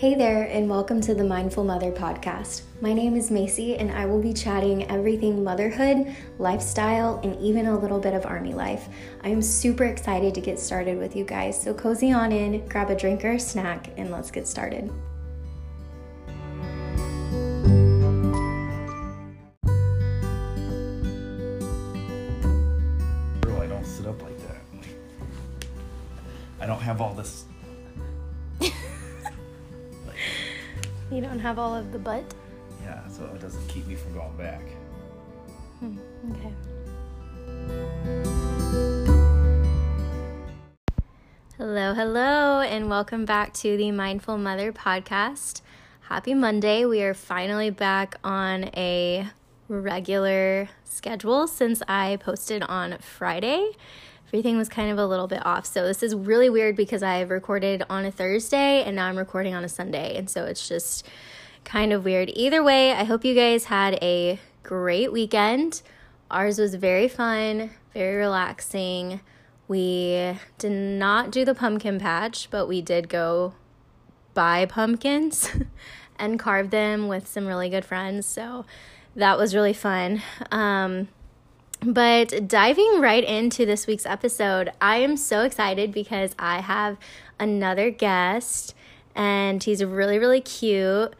Hey there, and welcome to the Mindful Mother podcast. My name is Macy, and I will be chatting everything motherhood, lifestyle, and even a little bit of army life. I am super excited to get started with you guys, so cozy on in, grab a drink or a snack, and let's get started. I don't sit up like that. I don't have all this. You don't have all of the butt? yeah, so it doesn't keep me from going back. Hmm, okay. Hello, hello, and welcome back to the Mindful Mother podcast. Happy Monday. We are finally back on a regular schedule since I posted on Friday. Everything was kind of a little bit off. So, this is really weird because I've recorded on a Thursday and now I'm recording on a Sunday. And so, it's just kind of weird. Either way, I hope you guys had a great weekend. Ours was very fun, very relaxing. We did not do the pumpkin patch, but we did go buy pumpkins and carve them with some really good friends. So that was really fun. Um, but diving right into this week's episode, I am so excited because I have another guest, and he's really, really cute,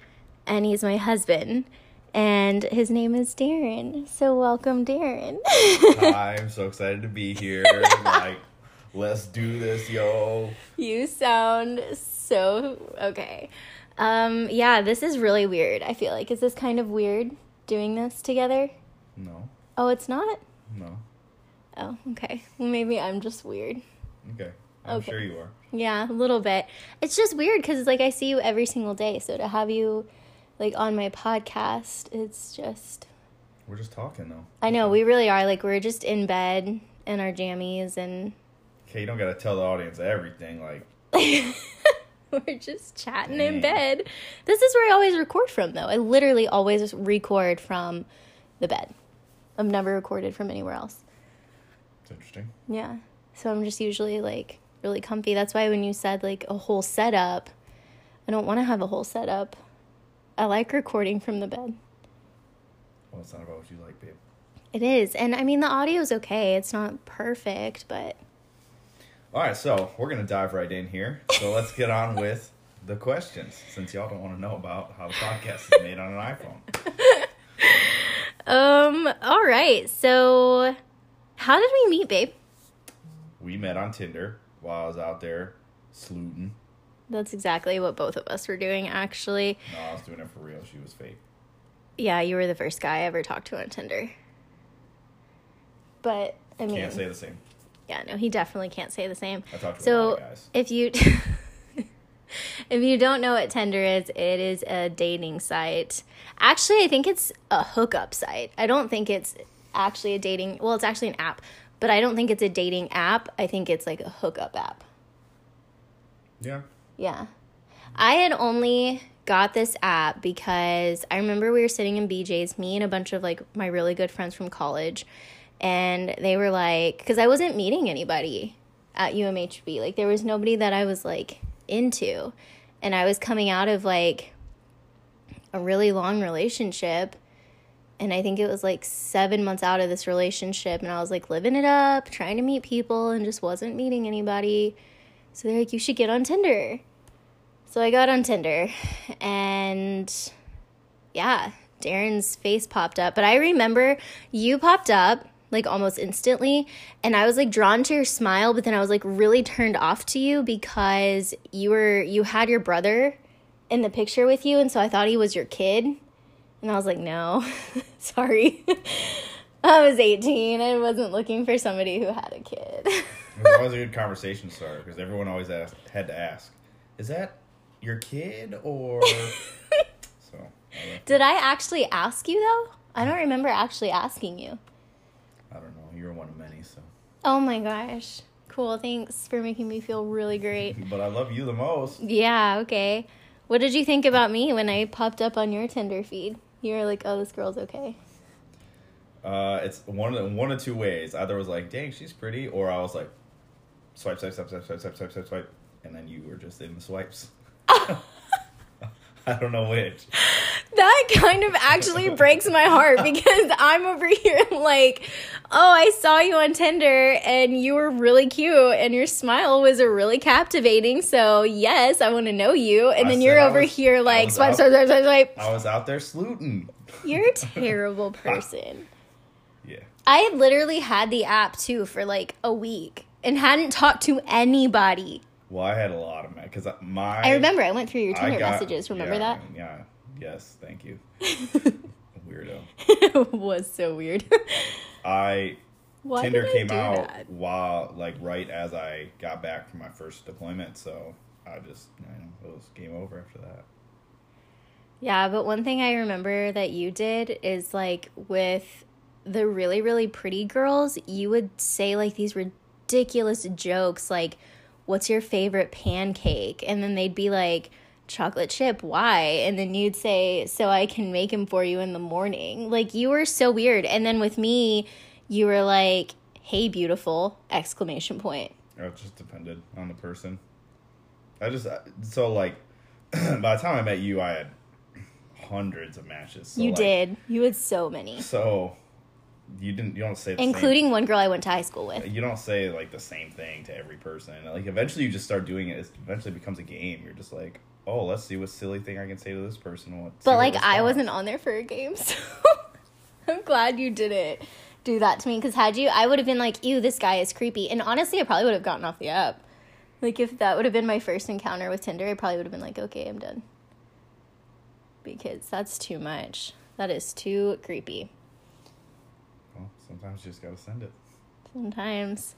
and he's my husband. And his name is Darren. So, welcome, Darren. I'm so excited to be here. like, let's do this, yo. You sound so okay. Um, yeah, this is really weird. I feel like is this kind of weird doing this together? No, Oh, it's not. No. Oh, okay. Well, maybe I'm just weird. Okay, I'm Okay. sure you are. Yeah, a little bit. It's just weird because like I see you every single day. So to have you like on my podcast, it's just We're just talking though. I know we really are like we're just in bed in our jammies and Okay, you don't gotta tell the audience everything. Like, We're just chatting in bed. This is where I always record from, though. I literally always record from the bed. I've never recorded from anywhere else. it's interesting. Yeah. So I'm just usually like really comfy. That's why when you said like a whole setup, I don't want to have a whole setup. I like recording from the bed. Well, it's not about what you like, babe. It is. And I mean, the audio's okay. It's not perfect, but All right, so we're gonna dive right in here. So let's get on with the questions, since y'all don't want to know about how the podcast is made on an iPhone. um all right. So how did we meet, babe? We met on Tinder while I was out there slooting. That's exactly what both of us were doing actually. No, I was doing it for real. She was fake. Yeah, you were the first guy I ever talked to on Tinder. But I mean, Can't say the same. yeah, no, he definitely can't say the same. I talked to a So lot of guys. if you if you don't know what Tinder is, it is a dating site. Actually, I think it's a hookup site. I don't think it's actually a dating. Well, it's actually an app, but I don't think it's a dating app. I think it's like a hookup app. Yeah. Yeah. I had only got this app because I remember we were sitting in BJ's, me and a bunch of like my really good friends from college, and they were like, because I wasn't meeting anybody at UMHB. Like, there was nobody that I was like into. And I was coming out of like a really long relationship. And I think it was like seven months out of this relationship. And I was like living it up, trying to meet people, and just wasn't meeting anybody. So they're like, you should get on Tinder. So I got on Tinder and yeah, Darren's face popped up. But I remember you popped up like almost instantly and I was like drawn to your smile, but then I was like really turned off to you because you were you had your brother in the picture with you and so I thought he was your kid. And I was like, "No. Sorry." I was 18 and wasn't looking for somebody who had a kid. It was always a good conversation starter because everyone always asked, had to ask, "Is that your kid or?" so. I Did I actually ask you though? I don't remember actually asking you. You're one of many, so. Oh my gosh. Cool. Thanks for making me feel really great. but I love you the most. Yeah, okay. What did you think about me when I popped up on your Tinder feed? You were like, "Oh, this girl's okay." Uh, it's one of one of two ways. Either was like, "Dang, she's pretty," or I was like, "Swipe, swipe, swipe, swipe, swipe, swipe, swipe, swipe," swipe. and then you were just in the swipes. I don't know which. That kind of actually breaks my heart because I'm over here like, oh, I saw you on Tinder and you were really cute and your smile was really captivating. So, yes, I want to know you. And I then you're I over was- here like, swipe, swipe, swipe, swipe, swipe. I was out there slooting. You're a terrible person. Yeah. I had literally had the app too for like a week and hadn't talked to anybody. Well, I had a lot of because my. I remember I went through your Tinder got- messages. Remember yeah, that? Yeah. Yes. Thank you. Weirdo. it was so weird. I Why Tinder I came out that? while like right as I got back from my first deployment, so I just you know, it was game over after that. Yeah, but one thing I remember that you did is like with the really, really pretty girls, you would say like these ridiculous jokes like, What's your favorite pancake? And then they'd be like, Chocolate chip, why? And then you'd say, So I can make him for you in the morning. Like, you were so weird. And then with me, you were like, Hey, beautiful! Exclamation point. oh, It just depended on the person. I just so like by the time I met you, I had hundreds of matches. So, you like, did. You had so many, So you didn't. You don't say the same- including one girl I went to high school with. you don't say like the same thing to every person. Like eventually, you just start doing it. It eventually becomes a game. You're just like, oh, let's see what silly thing I can say to this person. What? But like I response." wasn't on there for a game, so I'm glad you didn't do that to me. Because had you, I would have been like, "Ew, this guy is creepy." And honestly, I probably would have gotten off the app. Like if that would have been my first encounter with Tinder, I probably would have been like, "Okay, I'm done," because that's too much. That is too creepy Well, sometimes you just gotta send it. sometimes.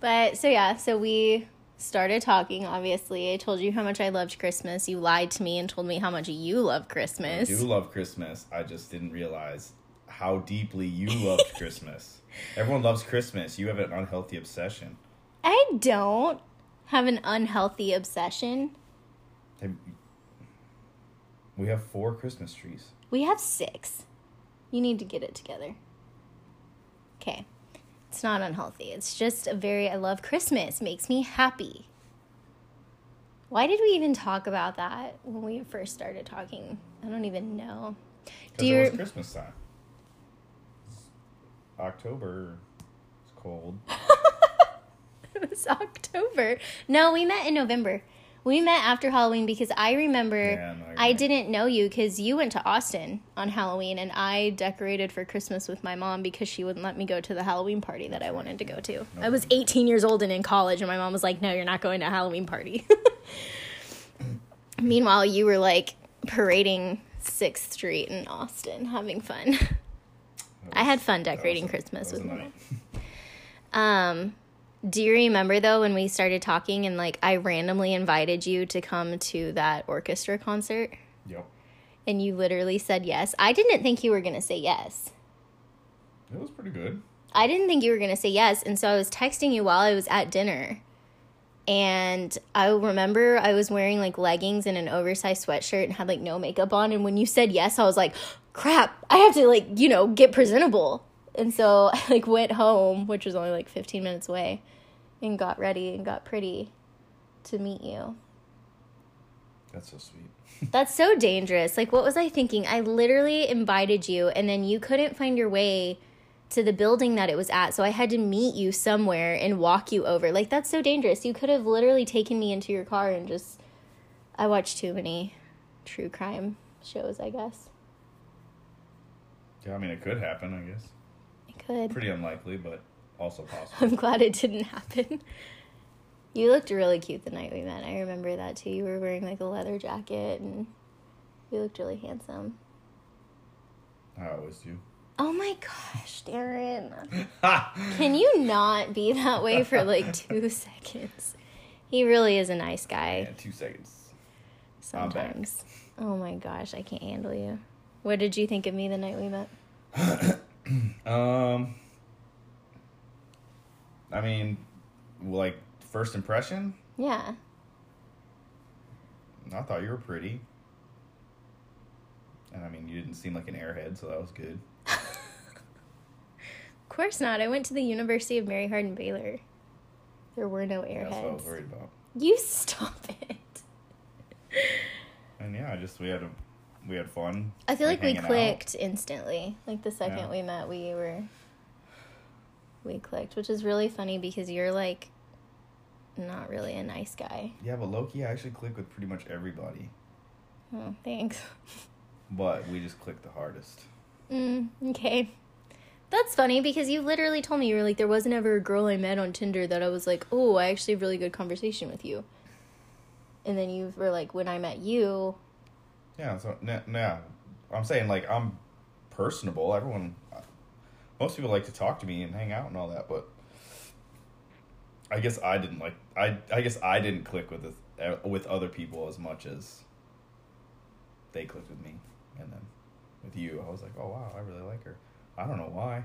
But so yeah, so we started talking. Obviously, I told you how much I loved Christmas. You lied to me and told me how much you love Christmas. I do love Christmas. I just didn't realize how deeply you loved Christmas. Everyone loves Christmas. You have an unhealthy obsession. I don't have an unhealthy obsession. We have four Christmas trees. We have six. You need to get it together. Okay. It's not unhealthy. It's just a very, I love Christmas. Makes me happy. Why did we even talk about that when we first started talking? I don't even know. Do Because it was Christmas time. It's October. It's cold. it was October. No, we met in November. We met after Halloween because I remember Yeah, no, I didn't know you because you went to Austin on Halloween and I decorated for Christmas with my mom because she wouldn't let me go to the Halloween party that I wanted to go to. I was 18 years old and in college, and my mom was like, No, you're not going to a Halloween party. Meanwhile, you were like parading 6th Street in Austin having fun. I had fun decorating was a- Christmas with my night. um, do you remember though when we started talking and like I randomly invited you to come to that orchestra concert Yep. and you literally said yes? I didn't think you were going to say yes. It was pretty good. I didn't think you were going to say yes. And so I was texting you while I was at dinner. And I remember I was wearing like leggings and an oversized sweatshirt and had like no makeup on. And when you said yes, I was like, crap, I have to like, you know, get presentable. And so I like went home, which was only like 15 minutes away, and got ready and got pretty to meet you. That's so sweet. That's so dangerous. Like, what was I thinking? I literally invited you, and then you couldn't find your way to the building that it was at. So I had to meet you somewhere and walk you over. Like, that's so dangerous. You could have literally taken me into your car and just. I watch too many true crime shows, I guess. Yeah, I mean, it could happen, I guess. Could. Pretty unlikely, but also possible. I'm glad it didn't happen. You looked really cute the night we met. I remember that too. You were wearing like a leather jacket and you looked really handsome. I always do. Oh my gosh, Darren. Can you not be that way for like two seconds? He really is a nice guy Yeah, two seconds. Sometimes. Oh my gosh, I can't handle you. What did you think of me the night we met? Um, I mean, like first impression, Yeah. I thought you were pretty, and I mean, you didn't seem like an airhead, so that was good. Of course not. I went to the University of Mary Hardin Baylor. There were no That's what I was airheads. worried about. You stop it. And yeah, I just we had a we had fun. I feel like, we hanging out. clicked instantly. Like the second Yeah. we met, we were we clicked, which is really funny because you're like not really a nice guy. Yeah, but lowkey, I actually click with pretty much everybody, Oh, thanks. but we just clicked the hardest. Mm, okay. That's funny because you literally told me you were like there wasn't ever a girl I met on Tinder that I was like, "Oh, I actually have really good conversation with you." And then you were like, "When I met you, Yeah, so now, yeah, I'm saying like I'm personable. Everyone, most people like to talk to me and hang out and all that, but I guess I didn't like. I I guess I didn't click with this, uh, with other people as much as they clicked with me, and then with you, I was like, oh wow, I really like her. I don't know why.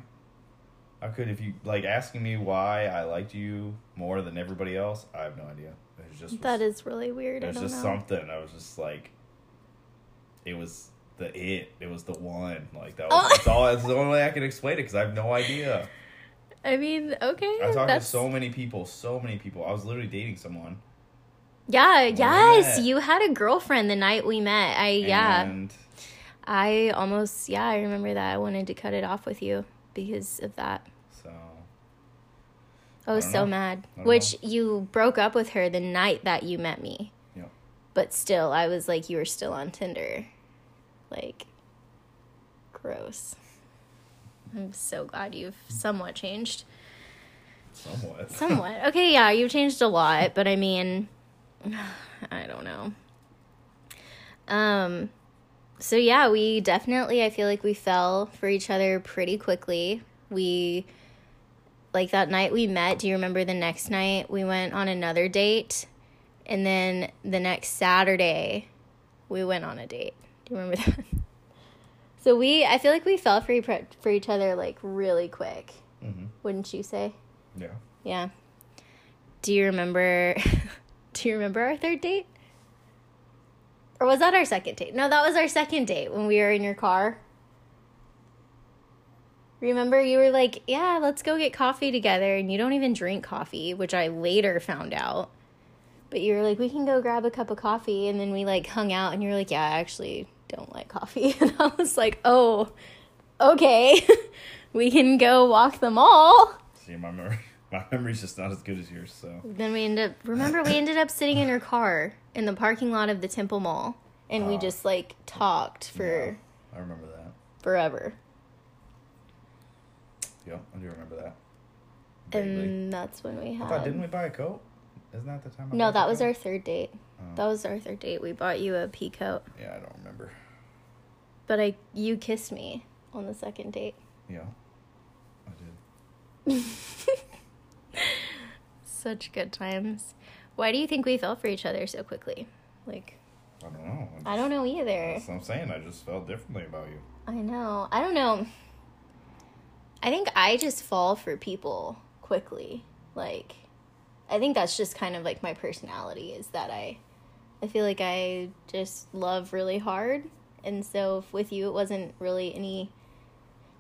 I could if you like asking me why I liked you more than everybody else. I have no idea. It was just that is really weird." it was just know. something. I was just like, it was the it. It was the one. Like that Oh. that's all. That's the only way I can explain it because I have no idea. I mean, okay. I talked that's... to so many people, so many people. I was literally dating someone. Yeah, yes, you had a girlfriend the night we met. I yeah. And I almost yeah, I remember that. I wanted to cut it off with you because of that. so I was don't so know. mad. I Which you broke up with her the night that you met me. yeah, But still, I was like, you were still on Tinder. Like, gross. I'm so glad you've somewhat changed. somewhat. Somewhat. Okay, yeah, you've changed a lot, but I mean, I don't know. Um, so yeah, we definitely, I feel like we fell for each other pretty quickly. We, like that night we met, do you remember the next night we went on another date? And then the next Saturday, we went on a date. Do you remember that? So we, I feel like we fell for, e- for each other like really quick, hmm wouldn't you say? Yeah. Yeah. Do you remember Do you remember our third date? Or was that our second date? No, that was our second date when we were in your car. Remember you were like, "Yeah, let's go get coffee together." And you don't even drink coffee, which I later found out. But you were like, "We can go grab a cup of coffee." And then we like hung out and you were like, "Yeah, actually don't like coffee." And I was like, "Oh, okay. we can go walk the mall." See, my memory, my memory's just not as good as yours. So Then we ended up remember we ended up sitting in her car in the parking lot of the Temple Mall and we Oh. just like talked for Yeah, I remember that. forever. Yeah, I do remember that. Vaguely. And that's when we I had thought didn't we buy a coat? Isn't that the time? I No, that was coat? our third date. Oh. That was our third date. We bought you a pea coat. Yeah, I don't remember. But I you kissed me on the second date. Yeah, I did. Such good times. Why do you think we fell for each other so quickly? Like I don't know. I don't know either. That's what I'm saying. I just felt differently about you. I know. I don't know. I think I just fall for people quickly. Like I think that's just kind of like my personality is that I I feel like I just love really hard. And so with you it wasn't really any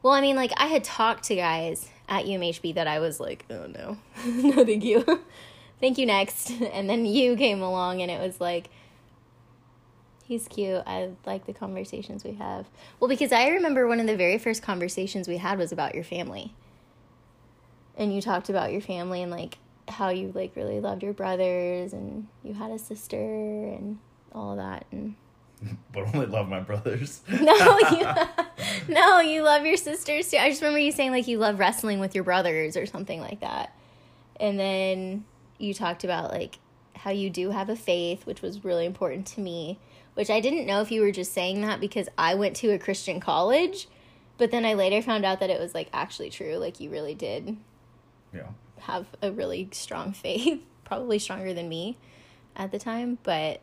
Well, I mean like I had talked to guys at UMHB that I was like, "Oh no. no, thank you." thank you next. And then you came along and it was like He's cute. I like the conversations we have. Well, because I remember one of the very first conversations we had was about your family. And you talked about your family and like how you like really loved your brothers and you had a sister and all that and but only love my brothers. no, you No, you love your sisters too. I just remember you saying like you love wrestling with your brothers or something like that. And then you talked about like how you do have a faith, which was really important to me, which I didn't know if you were just saying that because I went to a Christian college, but then I later found out that it was like actually true, like you really did yeah. Have a really strong faith, probably stronger than me at the time, but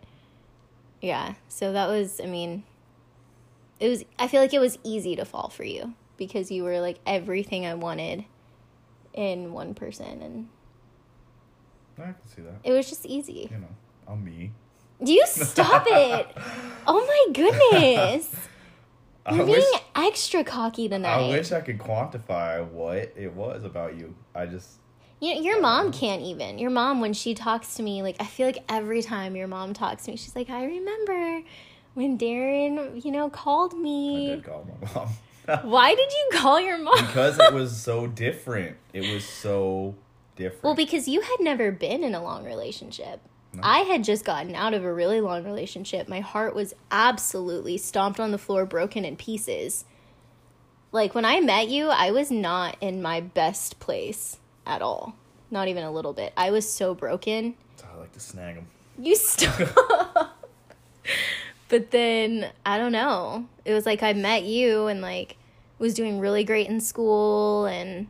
yeah. So that was I mean it was I feel like it was easy to fall for you because you were like everything I wanted in one person and I can see that. it was just easy. You know, I'm me. Do you stop it? Oh my goodness. I You're wish, being extra cocky tonight. I wish I could quantify what it was about you. I just You know, your mom can't even. Your mom, when she talks to me, like I feel like every time your mom talks to me, she's like, "I remember when Darren, you know, called me." I did call my mom. Why did you call your mom? because it was so different. It was so different. Well, because you had never been in a long relationship. I had just gotten out of a really long relationship. My heart was absolutely stomped on the floor, broken in pieces. Like when I met you, I was not in my best place at all. Not even a little bit. I was so broken. That's I like to snag them. You stop. but then I don't know. It was like I met you and like was doing really great in school and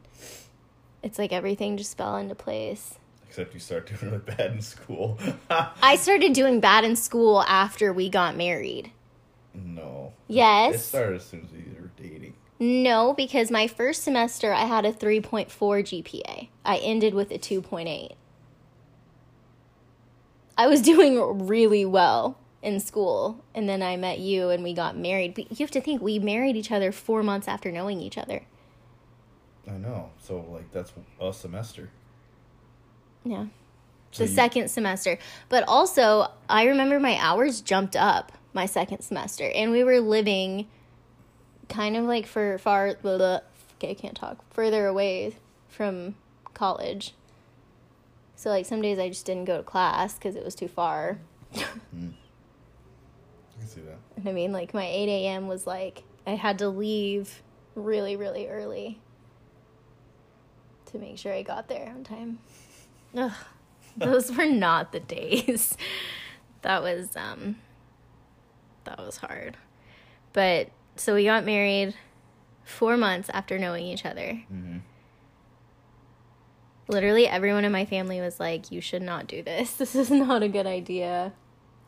it's like everything just fell into place. Except you start doing really bad in school. I started doing bad in school after we got married. no. It Yes. started as soon as we were dating. No, because my first semester I had a 3.4 GPA. I ended with a 2.8. I was doing really well in school, and then I met you and we got married. But you have to think we married each other 4 months after knowing each other. I know. So like that's a semester. Yeah. So the you- second semester. But also, I remember my hours jumped up my second semester, and we were living kind of like for far. Blah, blah, okay, I can't talk. Further away from college. So like some days I just didn't go to class because it was too far. I can see that. And I mean, like my eight a.m. was like I had to leave really, really early to make sure I got there on time. Ugh, those were not the days. That was um, that was hard. But so we got married four months after knowing each other. hmm Literally, everyone in my family was like, "You should not do this. This is not a good idea."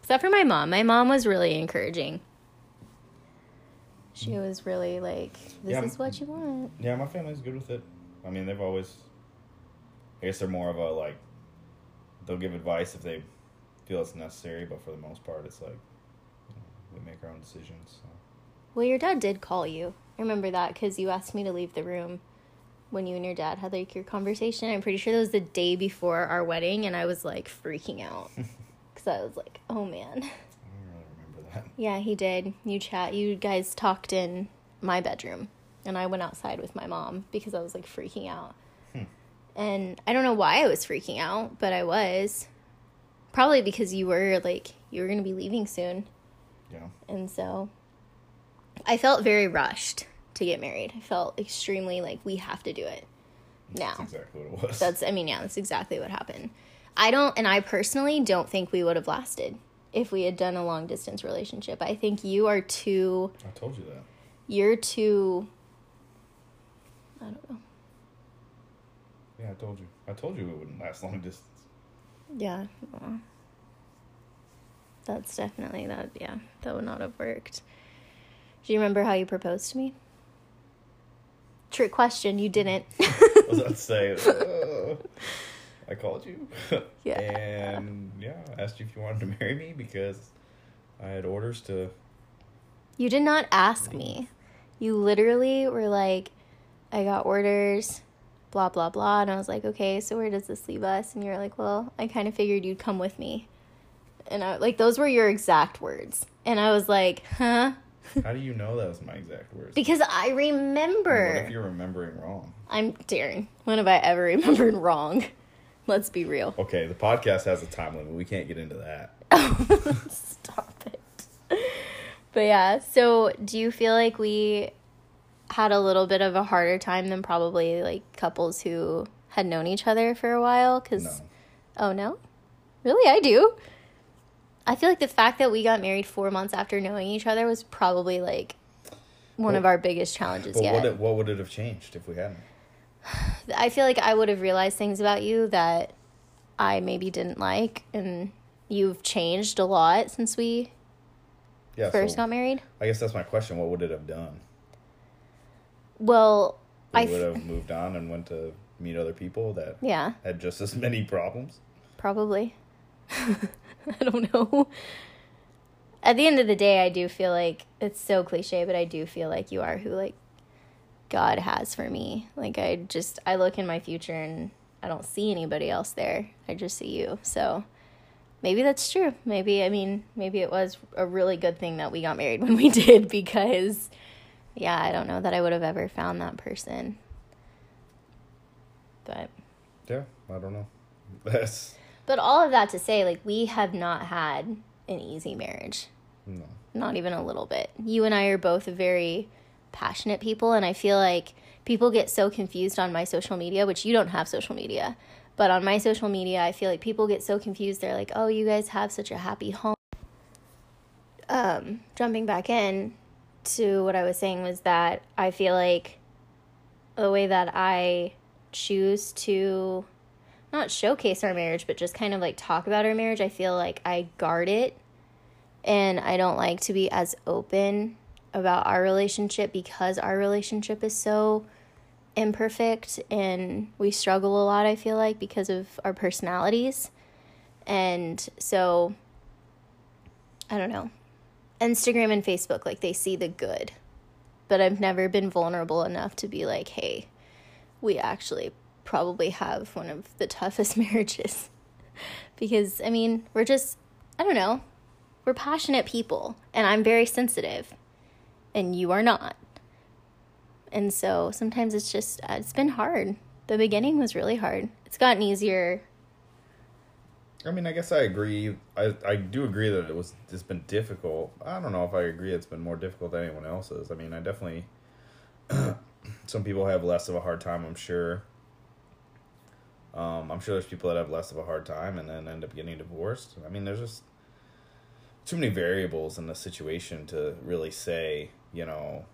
Except for my mom. My mom was really encouraging. She was really like, "This Yeah, is what you want." Yeah, my family's good with it. I mean, they've always. I guess they're more of a like. They'll give advice if they feel it's necessary, but for the most part, it's like you know, we make our own decisions. So. Well, your dad did call you. I remember that because you asked me to leave the room when you and your dad had like your conversation. I'm pretty sure that was the day before our wedding, and I was like freaking out because I was like, "Oh man." I don't really remember that. Yeah, he did. You chat. You guys talked in my bedroom, and I went outside with my mom because I was like freaking out. Hmm. And I don't know why I was freaking out, but I was. Probably because you were like you were gonna be leaving soon, Yeah. and so I felt very rushed to get married. I felt extremely like we have to do it now. That's exactly what it was. That's I mean, yeah, that's exactly what happened. I don't and I personally don't think we would have lasted if we had done a long distance relationship. I think you are too I told you that. you're too I don't know. Yeah, I told you. I told you it wouldn't last long distance. Yeah. well, that's definitely that yeah, that would not have worked. Do you remember how you proposed to me? Trick question, you didn't. I was about to say, uh, I called you. Yeah. And yeah, I asked you if you wanted to marry me because I had orders to. You did not ask me. You literally were like, I got orders, blah, blah, blah. And I was like, okay, so where does this leave us? And you're like, well, I kind of figured you'd come with me. And I, like, those were your exact words. And I was like, huh? How do you know that was my exact words? Because I remember. What if you're remembering wrong? I'm Darren. When have I ever remembered wrong? Let's be real. Okay, the podcast has a time limit. We can't get into that. Stop it. But yeah, so do you feel like we had a little bit of a harder time than probably like couples who had known each other for a while? Because No. oh no, really, I do. I feel like the fact that we got married four months after knowing each other was probably like one of our biggest challenges But yet. what, it, what would it have changed if we hadn't? I feel like I would have realized things about you that I maybe didn't like, and you've changed a lot since we Yeah, first so got married. I guess that's my question. What would it have done? Well, We I would have moved on and went to meet other people that yeah, had just as many problems. probably. I don't know. At the end of the day, I do feel like it's so cliche, but I do feel like you are who like God has for me. Like I just I look in my future and I don't see anybody else there. I just see you. So maybe that's true. Maybe I mean, maybe it was a really good thing that we got married when we did because yeah, I don't know that I would have ever found that person. But Yeah, I don't know. That's but all of that to say like we have not had an easy marriage. no. Not even a little bit. You and I are both very passionate people and I feel like people get so confused on my social media, which you don't have social media. But on my social media, I feel like people get so confused. They're like, "Oh, you guys have such a happy home." Um, jumping back in to what I was saying was that I feel like the way that I choose to not showcase our marriage, but just kind of like talk about our marriage, I feel like I guard it and I don't like to be as open about our relationship because our relationship is so imperfect and we struggle a lot, I feel like, because of our personalities. And so, I don't know. Instagram and Facebook, like, they see the good. But I've never been vulnerable enough to be like, hey, we actually probably have one of the toughest marriages. because, I mean, we're just, I don't know, we're passionate people, and I'm very sensitive, and you are not. And so sometimes it's just, uh, it's been hard. The beginning was really hard. It's gotten easier. I mean, I guess I agree. I I do agree that it was it's been difficult. I don't know if I agree it's been more difficult than anyone else's. I mean, I definitely some people have less of a hard time. I'm sure. Um, I'm sure there's people that have less of a hard time and then end up getting divorced. I mean, there's just too many variables in the situation to really say, you know,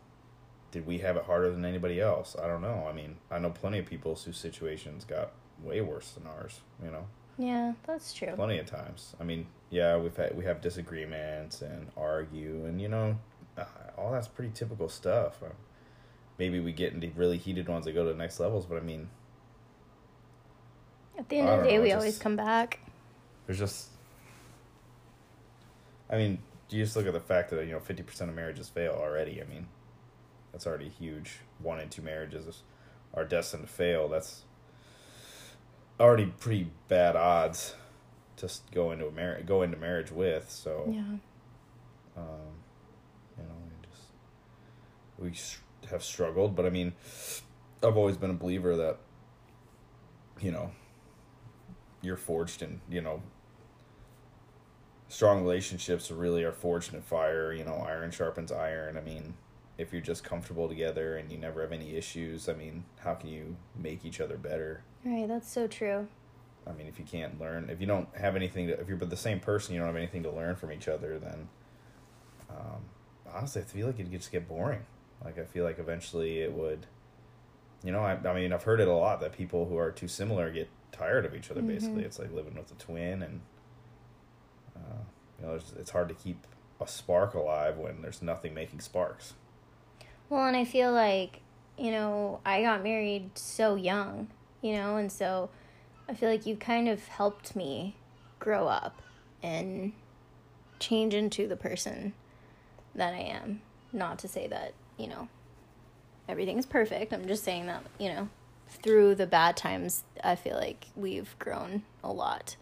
did we have it harder than anybody else? I don't know. I mean, I know plenty of people whose situations got way worse than ours. You know Yeah, that's true. plenty of times. I mean, yeah, we've had we have disagreements and argue, and you know, uh, all that's pretty typical stuff. Uh, maybe we get into really heated ones that go to the next levels, but I mean, At the end of the day, know, we it's always come back. there's just, I mean, you just look at the fact that you know fifty percent of marriages fail already. I mean, that's already huge. One in two marriages are destined to fail. That's already pretty bad odds to go into a marriage go into marriage with. So. Yeah. um, you know, we just we have struggled. But I mean, I've always been a believer that you know you're forged in you know strong relationships really are forged in fire. You know, iron sharpens iron. I mean, if you're just comfortable together and you never have any issues, I mean, how can you make each other better? Right, that's so true. I mean, if you can't learn, if you don't have anything to, if you're the same person, you don't have anything to learn from each other, then um, honestly, I feel like it'd just get boring. Like, I feel like eventually it would, you know, I, I mean, I've heard it a lot that people who are too similar get tired of each other, basically. Mhm. It's like living with a twin, and, uh, you know, it's, it's hard to keep a spark alive when there's nothing making sparks. Well, and I feel like, you know, I got married so young, you know, and so I feel like you kind of helped me grow up and change into the person that I am. Not to say that, you know, everything is perfect. I'm just saying that, you know, through the bad times, I feel like we've grown a lot.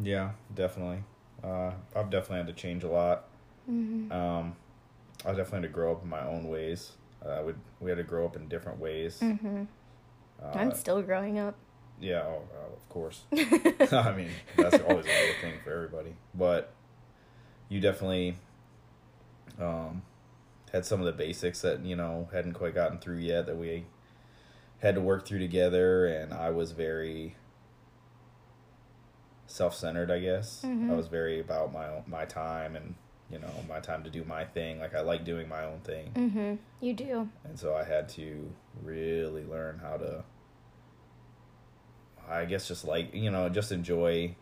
Yeah, definitely. Uh, I've definitely had to change a lot. Mm-hmm. Um, I definitely had to grow up in my own ways. Uh, we we had to grow up in different ways. Mm-hmm. Uh, I'm still growing up. yeah, oh, uh, of course. I mean, that's always a good thing for everybody. But you definitely um, had some of the basics that you know hadn't quite gotten through yet that we had to work through together, and I was very self-centered. I guess Mhm. I was very about my own, my time and you know my time to do my thing. Like I like doing my own thing. mm-hmm. You do. And so I had to really learn how to, I guess, just like, you know, just enjoy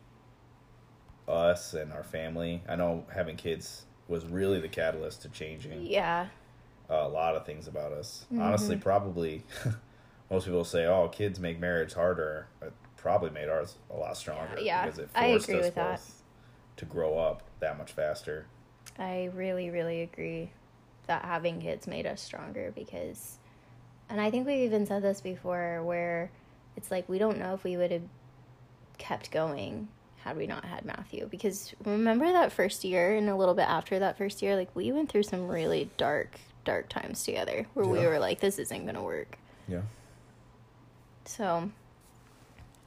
us and our family. I know having kids was really the catalyst to changing Yeah. a lot of things about us. Mhm. Honestly, probably most people say, oh, kids make marriage harder. It probably made ours a lot stronger. Yeah, Because it I forced agree us with that. both to grow up that much faster. I really, really agree that having kids made us stronger because, and I think we've even said this before, where it's like we don't know if we would have kept going had we not had Matthew. Because remember that first year and a little bit after that first year, like we went through some really dark, dark times together where we were like, this isn't going to work. Yeah. So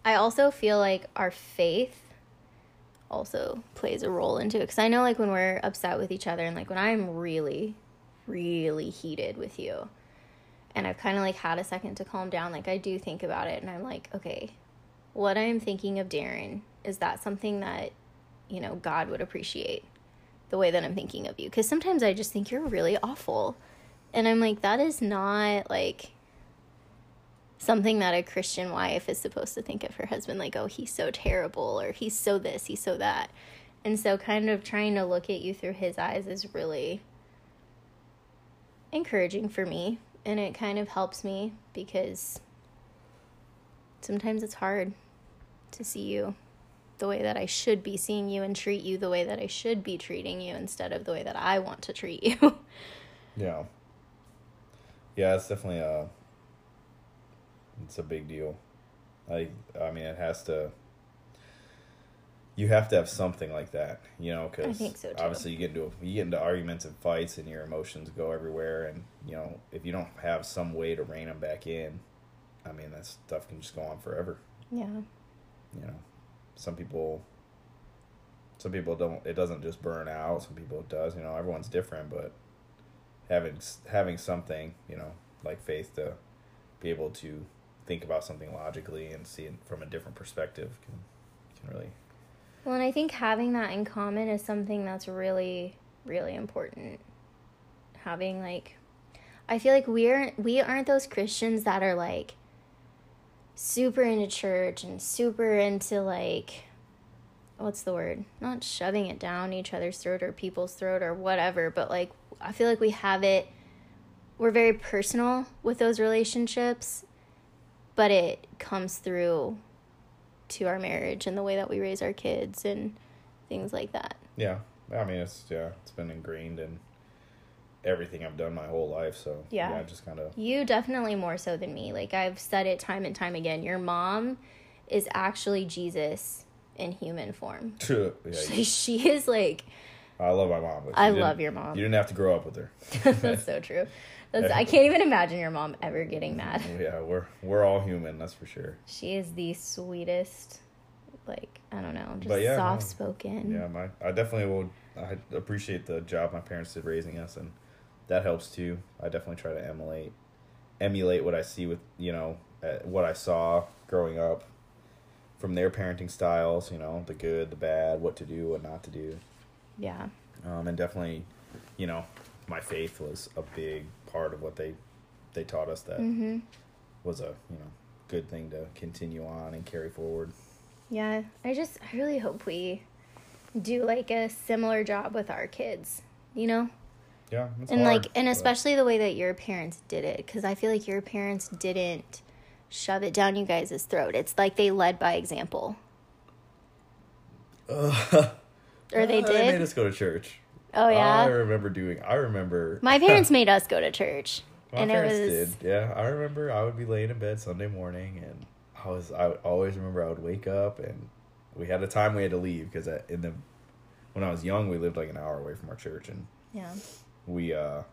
I also feel like our faith also plays a role into it. Because I know, like, when we're upset with each other and, like, when I'm really, really heated with you and I've kind of, like, had a second to calm down, like, I do think about it and I'm like, okay, what I'm thinking of Darren, is that something that, you know, God would appreciate? The way that I'm thinking of you. Because sometimes I just think you're really awful. And I'm like, that is not, like, something that a Christian wife is supposed to think of her husband like, oh, he's so terrible or he's so this, he's so that. And so, kind of trying to look at you through his eyes is really encouraging for me. And it kind of helps me because sometimes it's hard to see you the way that I should be seeing you and treat you the way that I should be treating you instead of the way that I want to treat you. Yeah. Yeah, it's definitely a it's a big deal. Like I mean, it has to you have to have something like that, you know, cuz so, obviously you get into you get into arguments and fights and your emotions go everywhere and, you know, if you don't have some way to rein them back in, I mean, that stuff can just go on forever, yeah. you know. Some people some people don't it doesn't just burn out, some people it does, you know, everyone's different, but having having something you know like faith to be able to think about something logically and see it from a different perspective can can really Well, and I think having that in common is something that's really, really important. Having like, I feel like we're we aren't those Christians that are like super into church and super into like, what's the word? Not shoving it down each other's throat or people's throat or whatever, but like I feel like we have it. We're very personal with those relationships, but it comes through to our marriage and the way that we raise our kids and things like that. yeah i mean it's yeah it's been ingrained in everything i've done my whole life so Yeah. yeah just kind of You definitely more so than me. Like I've said it time and time again. Your mom is actually Jesus in human form. yeah, She, she is like i love my mom I love your mom. you didn't have to grow up with her That's so true. That's, I can't even imagine your mom ever getting mad. yeah we're we're all human that's for sure She is the sweetest, like I don't know, just yeah, soft spoken. Yeah, my I definitely will. I appreciate the job my parents did raising us, and that helps too. I definitely try to emulate emulate what I see with you know uh, what I saw growing up from their parenting styles. You know, the good, the bad, what to do, what not to do, Yeah. um, and definitely, you know, my faith was a big part of what they they taught us. That Mm-hmm. was a you know good thing to continue on and carry forward. Yeah. I just I really hope we do like a similar job with our kids. You know. Yeah, and hard, like and but- especially the way that your parents did it because i feel like your parents didn't shove it down you guys' throat it's like they led by example Uh, or they uh, They made us go to church. oh yeah. I remember doing. I remember. my parents made us go to church My and it parents was did. Yeah, I remember. I would be laying in bed Sunday morning, and I was. I would always remember. I would wake up, and we had a time we had to leave because in the when I was young, we lived like an hour away from our church, and yeah we uh,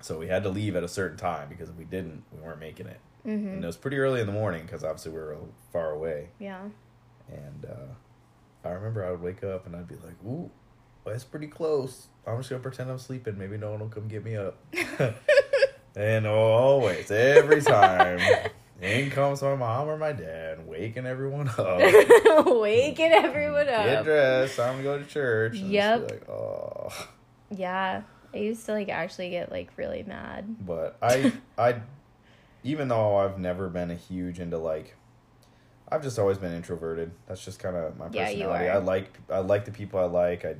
so we had to leave at a certain time because if we didn't, we weren't making it. mm-hmm. And it was pretty early in the morning because obviously we were far away. yeah And uh, I remember I would wake up and I'd be like, "Ooh, that's pretty close. I'm just gonna pretend I'm sleeping. Maybe no one will come get me up." and always, every time, in comes my mom or my dad, waking everyone up. waking everyone up. Get dressed. Time to go to church. And Yep. Like, oh. yeah i used to like actually get like really mad But I, I, even though I've never been a huge into like, I've just always been introverted. That's just kind of my Yeah, you personality. are. I like I like the people I like. I,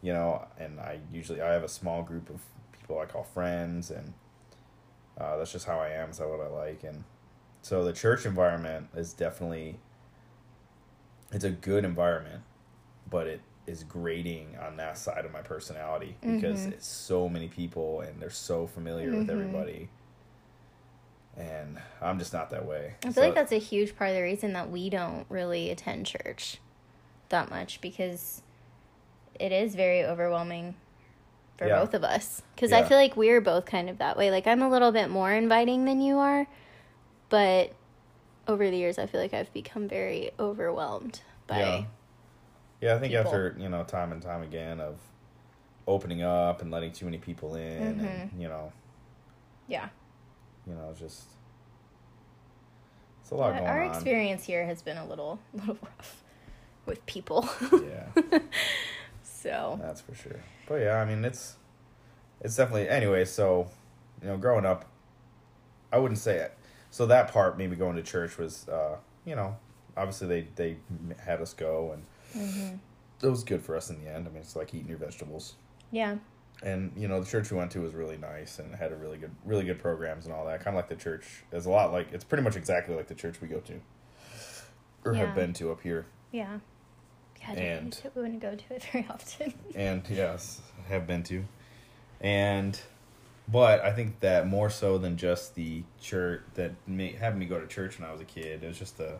you know, and I usually I have a small group of people I call friends, and uh, that's just how I am. So what I like, and so the church environment is definitely. It's a good environment, but it is grating on that side of my personality because Mhm. it's so many people and they're so familiar with Mhm. everybody. And I'm just not that way. i feel So- like that's a huge part of the reason that we don't really attend church that much because it is very overwhelming for Yeah. both of us. Because I feel like we're both kind of that way. Like I'm a little bit more inviting than you are, but over the years, I feel like I've become very overwhelmed by. Yeah. Yeah, I think people. after, you know, time and time again of opening up and letting too many people in Mm-hmm. and, you know, Yeah. you know, just it's a lot going on. Our on. experience here has been a little, little rough with people. Yeah, so that's for sure. But yeah, I mean, it's it's definitely anyway, so, you know, growing up I wouldn't say it. So that part maybe going to church was uh, you know, obviously they they had us go and Mm-hmm. it was good for us in the end. I mean, it's like eating your vegetables. yeah, and you know the church we went to was really nice and had a really good really good programs and all that kind of like the church is a lot like it's pretty much exactly like the church we go to or Yeah. have been to up here yeah. Yeah, And- and we wouldn't go to it very often. and yes have been to and but i think that more so than just the church that me, having me go to church when i was a kid it was just the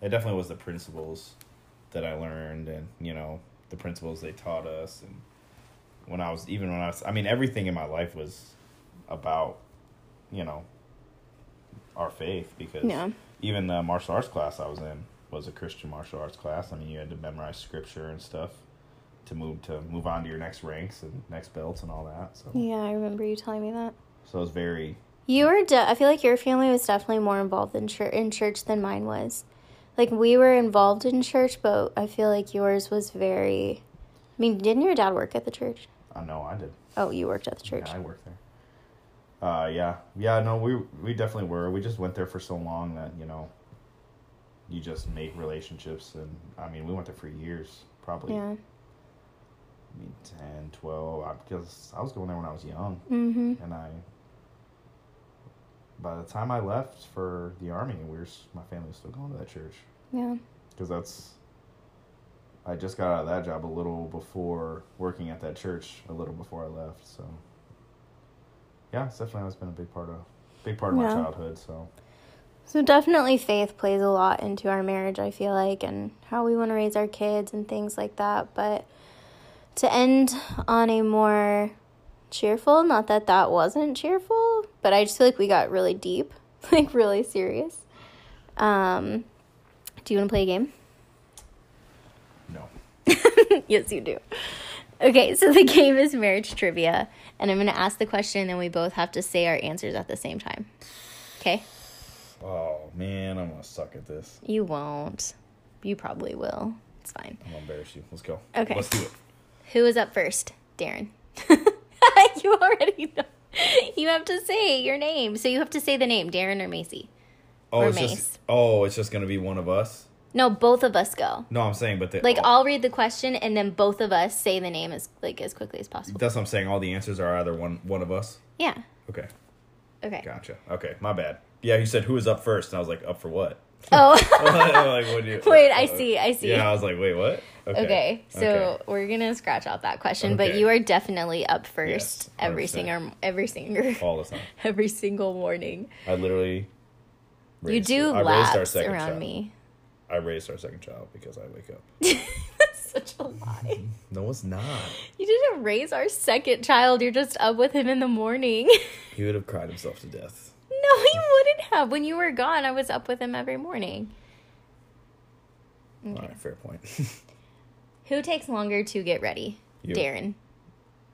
it definitely was the principles that i learned and you know the principles they taught us and when i was even when i was i mean everything in my life was about you know our faith because Yeah. even the martial arts class i was in was a christian martial arts class i mean you had to memorize scripture and stuff to move to move on to your next ranks and next belts and all that so Yeah, I remember you telling me that. so it was very You were. De- I feel like your family was definitely more involved in church in church than mine was. Like we were involved in church, but I feel like yours was very. I mean, didn't your dad work at the church? i know i did Oh, you worked at the church. Yeah, I worked there. Uh, yeah, yeah. No, we we definitely were. We just went there for so long that you know, you just make relationships, and I mean, we went there for years, probably. Yeah. I mean, 10, 12, I- because I was going there when I was young, Mm-hmm. and I. By the time I left for the army, we were my family was still going to that church Yeah. because that's. I just got out of that job a little before working at that church. A little before I left, so. Yeah, it's definitely always been a big part of, big part of my childhood. So So definitely faith plays a lot into our marriage, I feel like, and how we want to raise our kids and things like that. But to end on a more cheerful, not that that wasn't cheerful, but I just feel like we got really deep, like really serious. Um, do you want to play a game? no, yes, you do. Okay, so the game is marriage trivia, and I'm going to ask the question, and then we both have to say our answers at the same time. Okay? oh man, I'm gonna suck at this. You won't. You probably will. It's fine. I'm gonna embarrass you. Let's go. Okay. let's do it. Who is up first? Darren. you already know. You have to say your name. So you have to say the name, Darren or Macy. Oh, Or it's Mace. just oh, it's just gonna be one of us. No, both of us go. No, I'm saying, but the, Like all, I'll read the question and then both of us say the name as like as quickly as possible. that's what I'm saying. All the answers are either one one of us. Yeah. Okay, Okay. gotcha. Okay, my bad. Yeah, you said who is up first, and I was like, up for what? Oh. like, what do you, Wait, I see, I see. Yeah, I was like, wait, what? Okay, so Okay. we're gonna scratch out that question, but you are definitely up first Yes, every 100%. single every single all the time. every single morning. I literally. You do I raised our laps second around child. me. I raised our second child because I wake up. That's such a lie. No, it's not. You didn't raise our second child. You're just up with him in the morning. He would have cried himself to death. No, he wouldn't have. When you were gone, I was up with him every morning. All right, fair point. Who takes longer to get ready? You. Darren.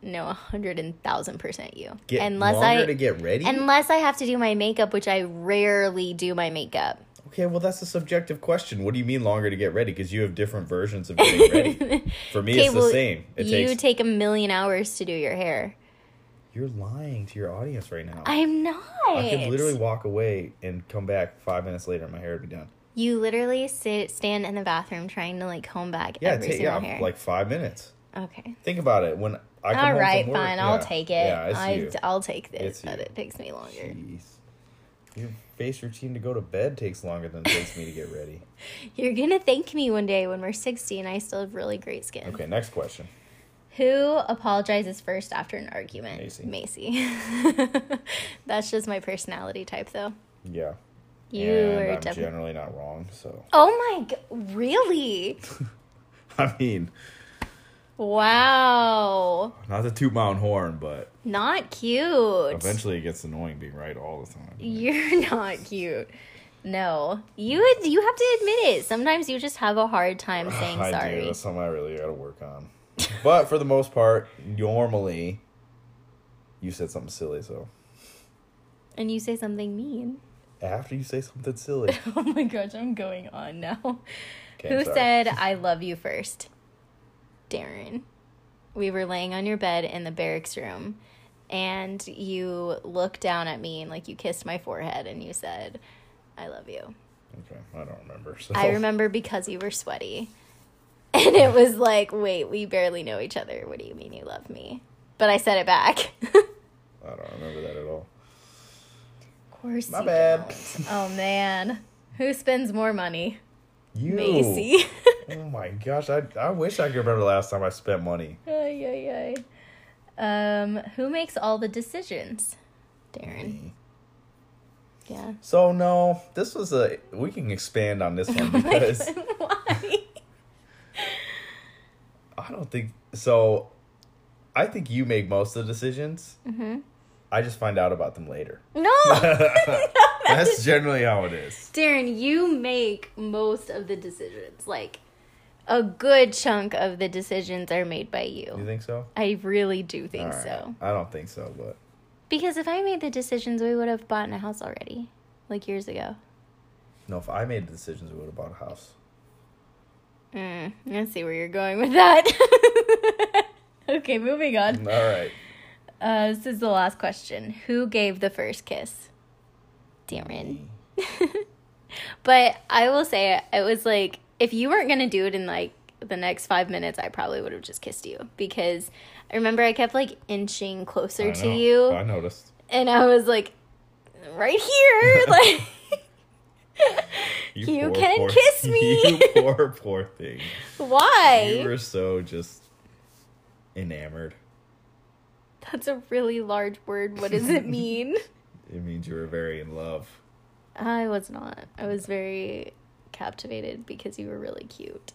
No, a hundred and thousand percent you. Get unless longer I to get ready. unless I have to do my makeup, which I rarely do my makeup. okay, well that's a subjective question. What do you mean longer to get ready? Because you have different versions of getting ready. For me, Okay, it's well, the same. It you takes. take a million hours to do your hair. You're lying to your audience right now. I'm not. I could literally walk away and come back five minutes later, and my hair would be done. You literally sit stand in the bathroom trying to like comb back Yeah, every single yeah, hair. like five minutes. okay. Think about it. When I come All right, work, fine. I'll take it. Yeah, it's I, you. I'll take this, but it takes me longer. Jeez. Your face routine to go to bed takes longer than it takes me to get ready. You're gonna thank me one day when we're 60 and I still have really great skin. Okay, next question. Who apologizes first after an argument? Macy. Macy. That's just my personality type, though. Yeah. You and are I'm definitely. generally not wrong, so Oh my god! Really? I mean, Wow. not to toot my own horn, but Not cute. eventually it gets annoying being right all the time. You're not cute. No. You you have to admit it. Sometimes you just have a hard time saying I do. sorry. That's something I really got to work on. But for the most part, normally, you said something silly. So And you say something mean. after you say something silly, Oh my gosh, I'm going on now. Okay, Who said I love you first? Darren. We were laying on your bed in the barracks room and you looked down at me and like you kissed my forehead and you said, I love you. Okay, I don't remember. So I remember because you were sweaty. And it was like, wait, we barely know each other. What do you mean you love me? But I said it back. I don't remember that at all. Of course My you bad. don't. Oh man. Who spends more money? You. Macy. Oh my gosh, I I wish I could remember the last time I spent money. ay, ay, ay. Um, who makes all the decisions? Darren. Yeah. So no, this was a. We can expand on this one because Why? I don't think so. I think you make most of the decisions. hmm I just find out about them later. No. That's generally how it is. Darren, you make most of the decisions. Like a good chunk of the decisions are made by you. You think so? I really do think right. so. I don't think so, but Because if I made the decisions, we would have bought a house already, like years ago. no. If I made the decisions, we would have bought a house. Mm, I see where you're going with that. okay, moving on. All right. Uh, this is the last question. Who gave the first kiss? Darren. but I will say it was like if you weren't gonna do it in like the next five minutes, I probably would have just kissed you because I remember I kept like inching closer to you, I noticed. and I was like, right here, like. You poor, can poor- kiss me. You poor, poor thing. Why? You were so just enamored. That's a really large word. What does it mean? It means you were very in love. I was not. I was very captivated because you were really cute.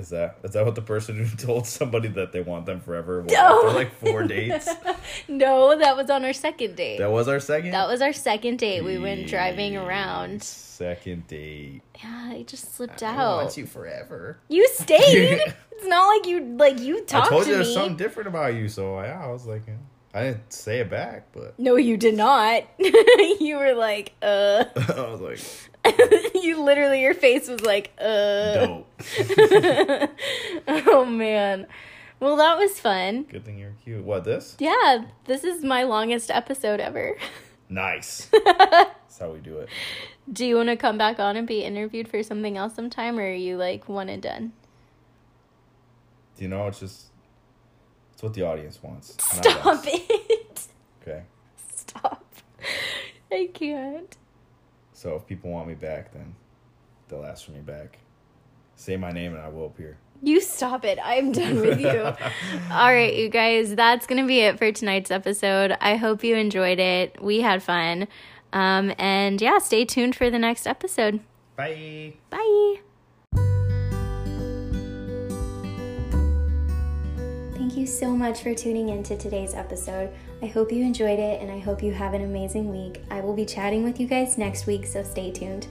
Is that is that what the person who told somebody that they want them forever was No. after like four dates? no, that was on our second date. That was our second. That was our second date. We went driving around. Second date. Yeah, I just slipped I out. want you forever. You stayed. it's not like you like you I talked told to you me. there's something different about you, so yeah, I was like, yeah. I didn't say it back, but No, you did not. you were like, uh. I was like, you literally, your face was like, uh. dope. oh man. Well, that was fun. Good thing you're cute. What this? Yeah, this is my longest episode ever. Nice. That's how we do it. Do you want to come back on and be interviewed for something else sometime, or are you like one and done? Do you know? It's just it's what the audience wants. Stop it. Okay. Stop. I can't. So if people want me back, then they'll ask for me back. Say my name and I will appear. You stop it. I'm done with you. All right, you guys, that's going to be it for tonight's episode. I hope you enjoyed it. We had fun. Um, and yeah, stay tuned for the next episode. Bye. Bye. You so much for tuning in to today's episode. I hope you enjoyed it and I hope you have an amazing week. I will be chatting with you guys next week, so stay tuned.